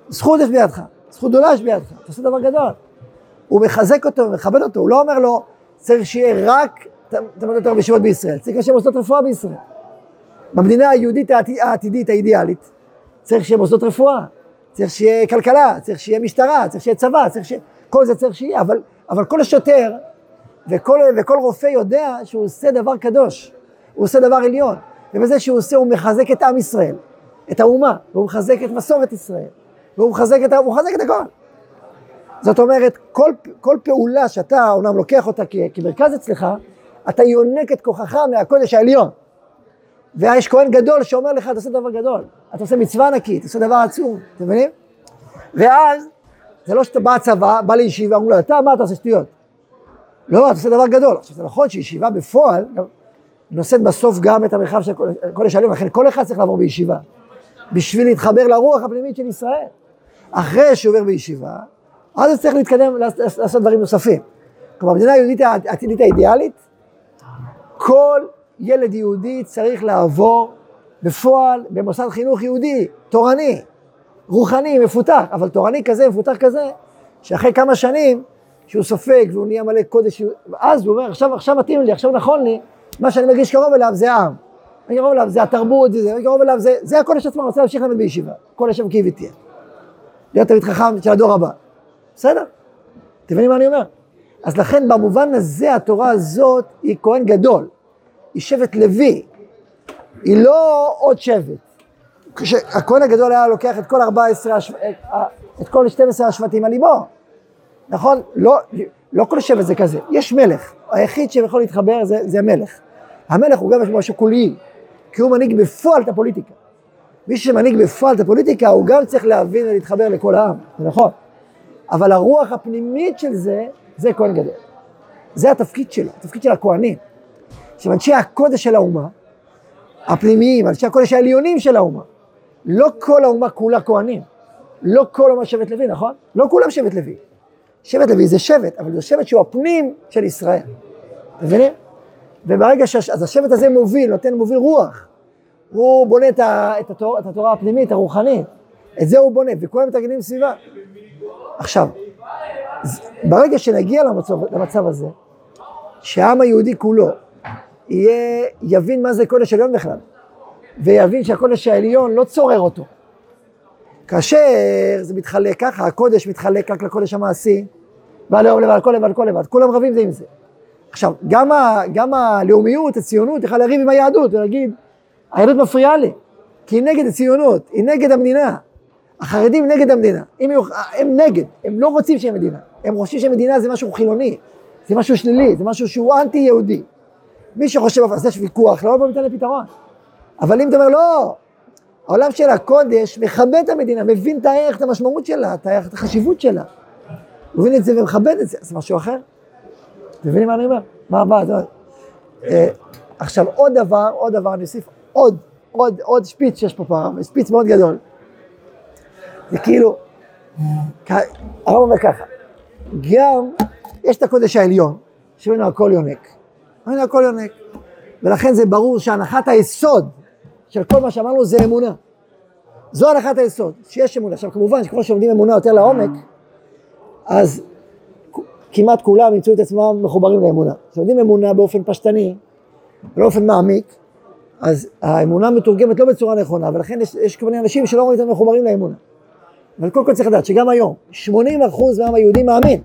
זכות יש בידך, זכות גדולה יש בידך, אתה עושה דבר גדול. הוא מחזק אותו ומכבד אותו, הוא לא אומר לו, צריך שיהיה רק תלמוד יותר בישיבות בישראל, צריך שיהיה מוסדות רפואה בישראל. במדינה היהודית העתידית, האידיאלית, צריך שיהיה מוסדות רפואה, צריך שיהיה כלכלה, צריך שיהיה משטרה, צריך שיהיה צבא, צריך שיהיה, כל זה צריך שיהיה, אבל, אבל כל שוטר וכל, וכל רופא יודע שהוא עושה דבר קדוש, הוא עושה דבר עליון, ובזה שהוא עושה הוא מחזק את עם ישראל, את האומה, והוא מחזק את מסורת ישראל, והוא מחזק את, מחזק את הכל. זאת אומרת, כל, כל פעולה שאתה אומנם לוקח אותה כמרכז אצלך, אתה יונק את כוחך מהקודש העליון. ויש כהן גדול שאומר לך, אתה עושה דבר גדול, אתה עושה מצווה ענקית, אתה עושה דבר עצום, אתם מבינים? ואז, זה לא שאתה בא הצבא, בא לישיבה, אמרו לו, אתה, מה אתה עושה שטויות? לא, אתה עושה דבר גדול. עכשיו, זה נכון שישיבה בפועל, נושאת בסוף גם את המרחב של קודש העליון, לכן כל אחד צריך לעבור בישיבה, בשביל להתחבר לרוח הפנימית של ישראל. אחרי שהוא עובר בישיבה, אז הוא צריך להתקדם, לעשות דברים נוספים. כלומר, המדינה היהודית העתידית האידיאלית, כל ילד יהודי צריך לעבור בפועל במוסד חינוך יהודי, תורני, רוחני, מפותח, אבל תורני כזה, מפותח כזה, שאחרי כמה שנים, שהוא סופג והוא נהיה מלא קודש, אז הוא אומר, עכשיו, עכשיו מתאים לי, עכשיו נכון לי, מה שאני מרגיש קרוב אליו זה העם. אני קרוב אליו זה התרבות, זה, אני קרוב אליו זה, זה הקודש עצמו, אני רוצה להמשיך ללמד בישיבה. כל השם כי ותהיה. להיות תלמיד חכם של הדור הבא. בסדר? אתם מבינים מה אני אומר? אז לכן במובן הזה התורה הזאת היא כהן גדול. היא שבט לוי, היא לא עוד שבט. כשהכהן הגדול היה לוקח את כל 14, את כל 12 השבטים על ליבו. נכון? לא, לא כל שבט זה כזה, יש מלך. היחיד שיכול להתחבר זה, זה המלך. המלך הוא גם משהו קולי, כי הוא מנהיג בפועל את הפוליטיקה. מי שמנהיג בפועל את הפוליטיקה, הוא גם צריך להבין ולהתחבר לכל העם, זה נכון. אבל הרוח הפנימית של זה, זה כהן גדול. זה התפקיד שלו, התפקיד של הכהנים. עכשיו, אנשי הקודש של האומה, הפנימיים, אנשי הקודש העליונים של האומה, לא כל האומה כולה כהנים. לא כל האומה שבט לוי, נכון? לא כולם שבט לוי. שבט לוי זה שבט, אבל זה שבט שהוא הפנים של ישראל. מבינים? וברגע ש... אז הזה מוביל, נותן, מוביל רוח. הוא בונה את, ה... את, התור... את התורה הפנימית, הרוחנית. את זה הוא בונה, וכולם מתארגנים סביבה. עכשיו, ברגע שנגיע למצב, למצב הזה, שהעם היהודי כולו יהיה, יבין מה זה קודש עליון בכלל, ויבין שהקודש העליון לא צורר אותו. כאשר זה מתחלק ככה, הקודש מתחלק רק לקודש המעשי, ועל האום לבד, כל לבד, כל לבד, כולם רבים זה עם זה. עכשיו, גם, ה, גם הלאומיות, הציונות, יכולה לריב עם היהדות ולהגיד, היהדות מפריעה לי, כי היא נגד הציונות, היא נגד המדינה. החרדים נגד המדינה, הם, הם נגד, הם לא רוצים שיהיה מדינה, הם חושבים שמדינה זה משהו חילוני, זה משהו שלילי, זה משהו שהוא אנטי יהודי. מי שחושב, אז יש ויכוח, לא בוא ניתן לפתרון. אבל אם אתה אומר, לא, העולם של הקודש מכבד את המדינה, מבין את הערך, את המשמעות שלה, את הערך, את החשיבות שלה. הוא מבין את זה ומכבד את זה, זה משהו אחר. אתם מבינים מה אני אומר? מה, זה... אה, עכשיו, עוד דבר, עוד דבר, אני אוסיף עוד, עוד, עוד שפיץ שיש פה פעם, שפיץ מאוד גדול. זה כאילו, הרב אומר ככה, גם יש את הקודש העליון, שממנו הכל יונק. ממנו הכל יונק. ולכן זה ברור שהנחת היסוד של כל מה שאמרנו זה אמונה. זו הנחת היסוד, שיש אמונה. עכשיו כמובן שככל שלומדים אמונה יותר לעומק, אז כמעט כולם ימצאו את עצמם מחוברים לאמונה. כשלומדים אמונה באופן פשטני, באופן מעמיק, אז האמונה מתורגמת לא בצורה נכונה, ולכן יש, יש מיני אנשים שלא רואים אותם מחוברים לאמונה. אבל קודם כל צריך לדעת שגם היום, 80 אחוז מהעם היהודי מאמין.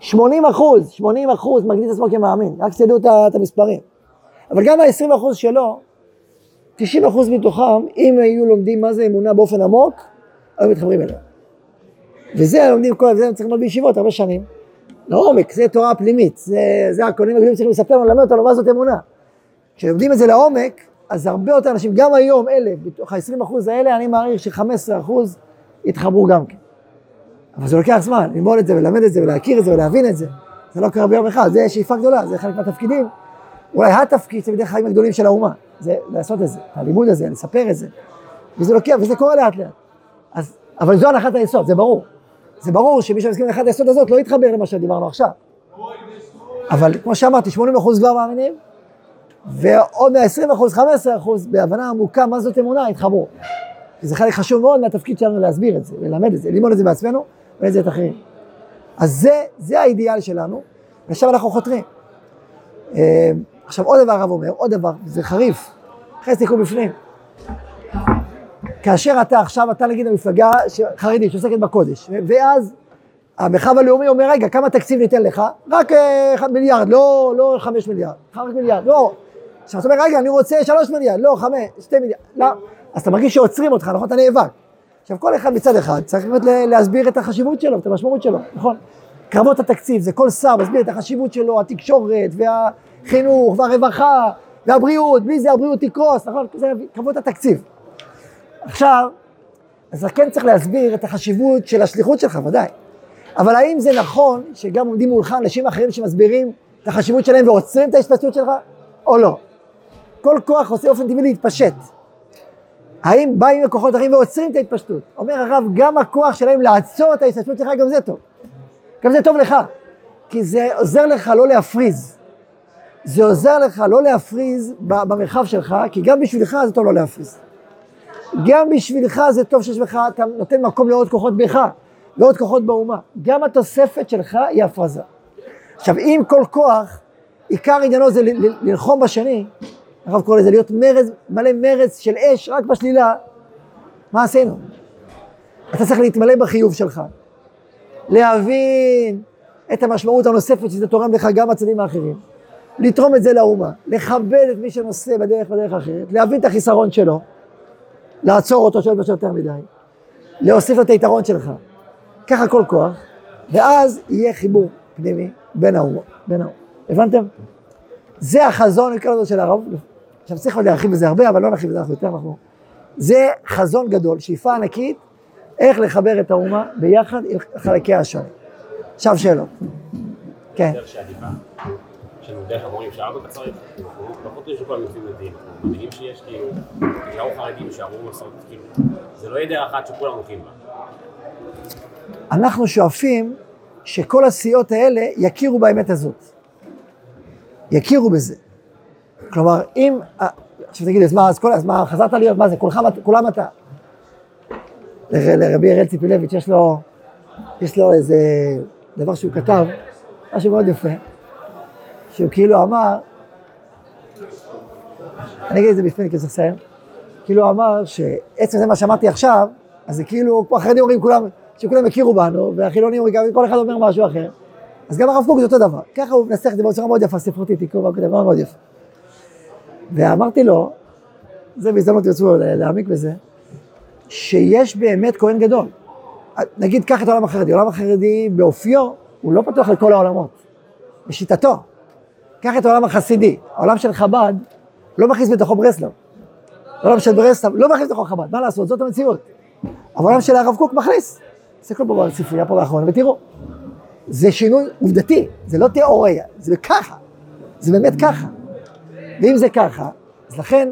80 אחוז, 80 אחוז מגדיר את עצמו כמאמין, רק תדעו את המספרים. אבל גם ה-20 אחוז שלו, 90 אחוז מתוכם, אם היו לומדים מה זה אמונה באופן עמוק, היו מתחברים אליה. וזה לומדים כל זה, צריכים ללמוד בישיבות הרבה שנים. לעומק, זה תורה פנימית, זה, זה הכהנים הגדולים צריכים לספר לנו, ללמד אותנו מה זאת אמונה. כשלומדים את זה לעומק, אז הרבה יותר אנשים, גם היום אלה, בתוך ה-20 אחוז האלה, אני מעריך ש-15 אחוז יתחברו גם כן. אבל זה לוקח זמן, ללמוד את זה וללמד את זה ולהכיר את זה ולהבין את זה. זה לא קרה ביום אחד, זה שאיפה גדולה, זה חלק מהתפקידים. אולי התפקיד זה בדרך חיים הגדולים של האומה, זה לעשות את זה, הלימוד הזה, לספר את זה. וזה לוקח, וזה קורה לאט לאט. אז, אבל זו הנחת היסוד, זה ברור. זה ברור שמי שמסכים להנחת היסוד הזאת לא יתחבר למה שדיברנו עכשיו. אבל כמו שאמרתי, 80% כבר מאמינים, ועוד מה-20%, 15% בהבנה עמוקה מה זאת אמונה, התחברו. זה חלק חשוב מאוד מהתפקיד שלנו להסביר את זה, ללמד את זה, ללמוד את זה בעצמנו את אחרים. אז זה, זה האידיאל שלנו, ושם אנחנו חותרים. אה, עכשיו עוד דבר הרב אומר, עוד דבר, זה חריף, אחרי זה תקראו בפנים. כאשר אתה עכשיו, אתה נגיד המפלגה חרדית שעוסקת בקודש, ואז המרחב הלאומי אומר, רגע, כמה תקציב ניתן לך? רק אה, אחד מיליארד, לא, לא חמש מיליארד, רק מיליארד, לא. עכשיו אתה אומר, רגע, אני רוצה שלוש מיליארד, לא, חמש, שתי מיליארד, לא. אז אתה מרגיש שעוצרים אותך, נכון? אתה נאבק. עכשיו, כל אחד מצד אחד צריך באמת להסביר את החשיבות שלו, את המשמעות שלו, נכון? קרבות התקציב, זה כל שר מסביר את החשיבות שלו, התקשורת, והחינוך, והרווחה, והבריאות, בלי זה הבריאות תקרוס, נכון? זה קרבות התקציב. עכשיו, אז כן צריך להסביר את החשיבות של השליחות שלך, ודאי. אבל האם זה נכון שגם עומדים מולך אנשים אחרים שמסבירים את החשיבות שלהם ועוצרים את ההתפשטות שלך, או לא? כל כוח רוצה באופן טבעי להתפשט. האם באים לכוחות אחרים ועוצרים את ההתפשטות? אומר הרב, גם הכוח שלהם לעצור את ההתפשטות שלך, גם זה טוב. גם זה טוב לך, כי זה עוזר לך לא להפריז. זה עוזר לך לא להפריז במרחב שלך, כי גם בשבילך זה טוב לא להפריז. גם בשבילך זה טוב שיש לך, אתה נותן מקום לעוד כוחות בך, לעוד כוחות באומה. גם התוספת שלך היא הפרזה. עכשיו, אם כל כוח, עיקר עניינו זה ללחום בשני, הרב קורא לזה להיות מרז, מלא מרץ של אש רק בשלילה, מה עשינו? אתה צריך להתמלא בחיוב שלך, להבין את המשמעות הנוספת שזה תורם לך גם בצדדים האחרים, לתרום את זה לאומה, לכבד את מי שנושא בדרך בדרך אחרת, להבין את החיסרון שלו, לעצור אותו שלא יתבשל יותר מדי, להוסיף לו את היתרון שלך, ככה כל כוח, ואז יהיה חיבור פנימי בין האומה, בין האומה. הבנתם? זה החזון, נקרא לזה של הרב, עכשיו צריך עוד להרחיב בזה הרבה, אבל לא נרחיב בזה יותר, אנחנו... זה חזון גדול, שאיפה ענקית, איך לחבר את האומה ביחד עם חלקי השם. עכשיו שאלות. כן. דרך המורים שארבע בצריך, אנחנו לא חותרים שכל המוצאים לדין, אנחנו מאמינים שיש כאילו, יישארו חרדים, יישארו מסורת, כאילו, זה לא יהיה דרך אחת שכולם הולכים בה. אנחנו שואפים שכל הסיעות האלה יכירו באמת הזאת. יכירו בזה. כלומר, אם, עכשיו תגיד, אז מה, אז, כל, אז מה, חזרת להיות, מה זה, כולך, כולם אתה. לרבי אראל ציפילביץ' יש לו, יש לו איזה דבר שהוא כתב, משהו מאוד יפה, שהוא כאילו אמר, אני אגיד את זה בפנים, כי צריך לסיים, כאילו אמר שעצם זה מה שאמרתי עכשיו, אז זה כאילו, כמו החרדים אומרים כולם, שכולם יכירו בנו, והחילונים אומרים, כל אחד אומר משהו אחר. אז גם הרב קוק זה אותו דבר. ככה הוא מנסח את זה בצורה מאוד יפה, ספרותית, תקראו דבר מאוד יפה. ואמרתי לו, זה בהזדמנות תרצו להעמיק בזה, שיש באמת כהן גדול. נגיד, קח את העולם החרדי, העולם החרדי באופיו, הוא לא פתוח לכל העולמות, בשיטתו. קח את העולם החסידי, העולם של חב"ד לא מכניס בתוכו ברסלב. העולם של ברסלב לא מכניס בתוכו חב"ד, מה לעשות, זאת המציאות. אבל העולם של הרב קוק מכניס. תסתכלו פה בספרייה פה לאחרונה ותראו. זה שינוי עובדתי, זה לא תיאוריה, זה ככה. זה באמת ככה. ואם זה ככה, אז לכן,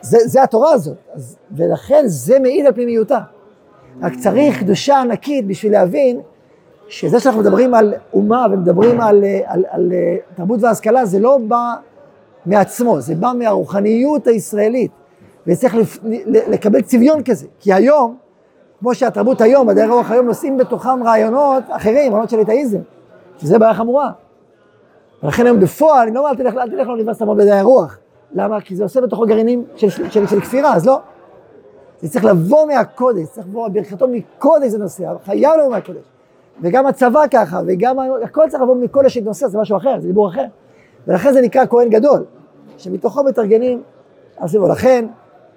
זה, זה התורה הזאת, אז, ולכן זה מעיד על פנימיותה. רק צריך קדושה ענקית בשביל להבין שזה שאנחנו מדברים על אומה ומדברים על, על, על, על תרבות והשכלה, זה לא בא מעצמו, זה בא מהרוחניות הישראלית, וצריך לפ, לקבל צביון כזה, כי היום, כמו שהתרבות היום, מדעי הרוח היום נושאים בתוכם רעיונות אחרים, רעיונות של ליטאיזם, שזה בעיה חמורה. ולכן היום בפועל, אני לא אומר, אל תלך, אל תלך לאוניברסיטה ללמוד מדעי הרוח. למה? כי זה עושה בתוכו גרעינים של, של, של, של כפירה, אז לא. זה צריך לבוא מהקודש, צריך לבוא, ברכתו מקודש זה נושא, חייב לבוא מהקודש. וגם הצבא ככה, וגם הכל צריך לבוא מקודש נושא, זה משהו אחר, זה דיבור אחר. ולכן זה נקרא כהן גדול, שמתוכו מתארגנים הסיבוב. לכן,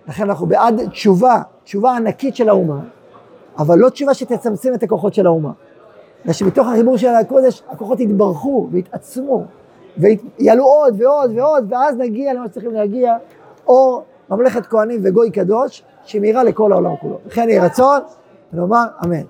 לכן אנחנו בעד תשובה, תשובה ענקית של האומה, אבל לא תשובה שתצמצם את הכוחות של האומה. אלא שמתוך החיבור של הקודש, הכוחות יתברכו ויתעצמו, ויעלו עוד ועוד ועוד, ואז נגיע למה שצריכים להגיע, אור ממלכת כהנים וגוי קדוש, שמאירה לכל העולם כולו. לכן יהי רצון, ונאמר אמן.